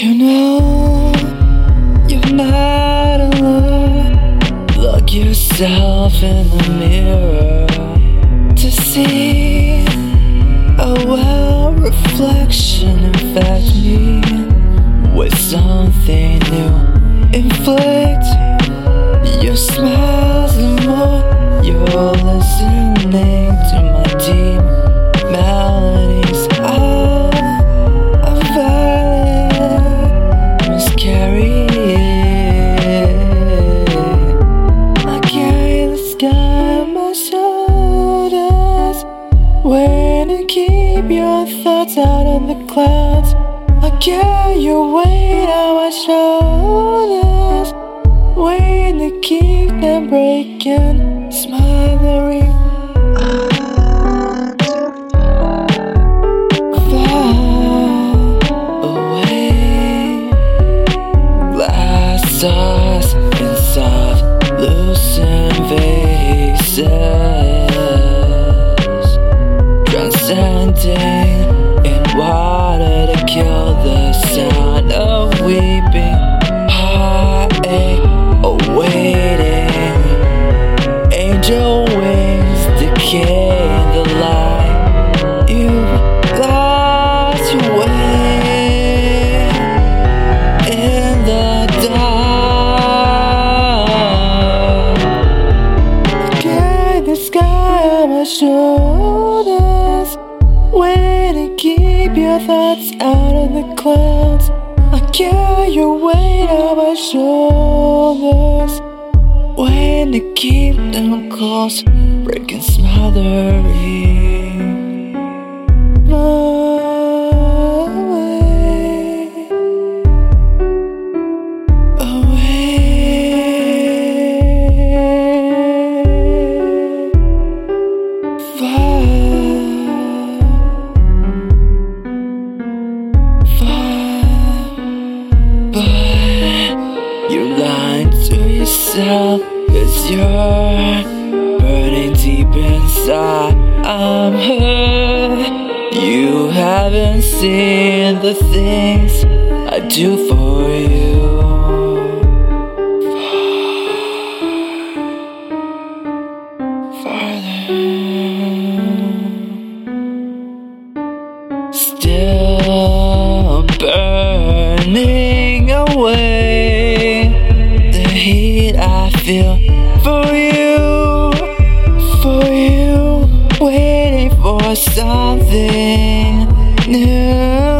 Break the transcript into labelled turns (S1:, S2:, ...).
S1: You know you're not alone. Look yourself in the mirror to see a well reflection. Infect me with something new. Inflict your smiles thoughts out of the clouds. I carry your weight on my shoulders. Waiting to keep them breaking, glass stars in soft, lucent vases, my shoulders. Way to keep your thoughts out of the clouds. I carry your weight on my shoulders. When to keep them close, breaking smothering. Away, cause you're burning deep inside. I'm hurt. You haven't seen the things I do for you. Farther. Still burning for something new.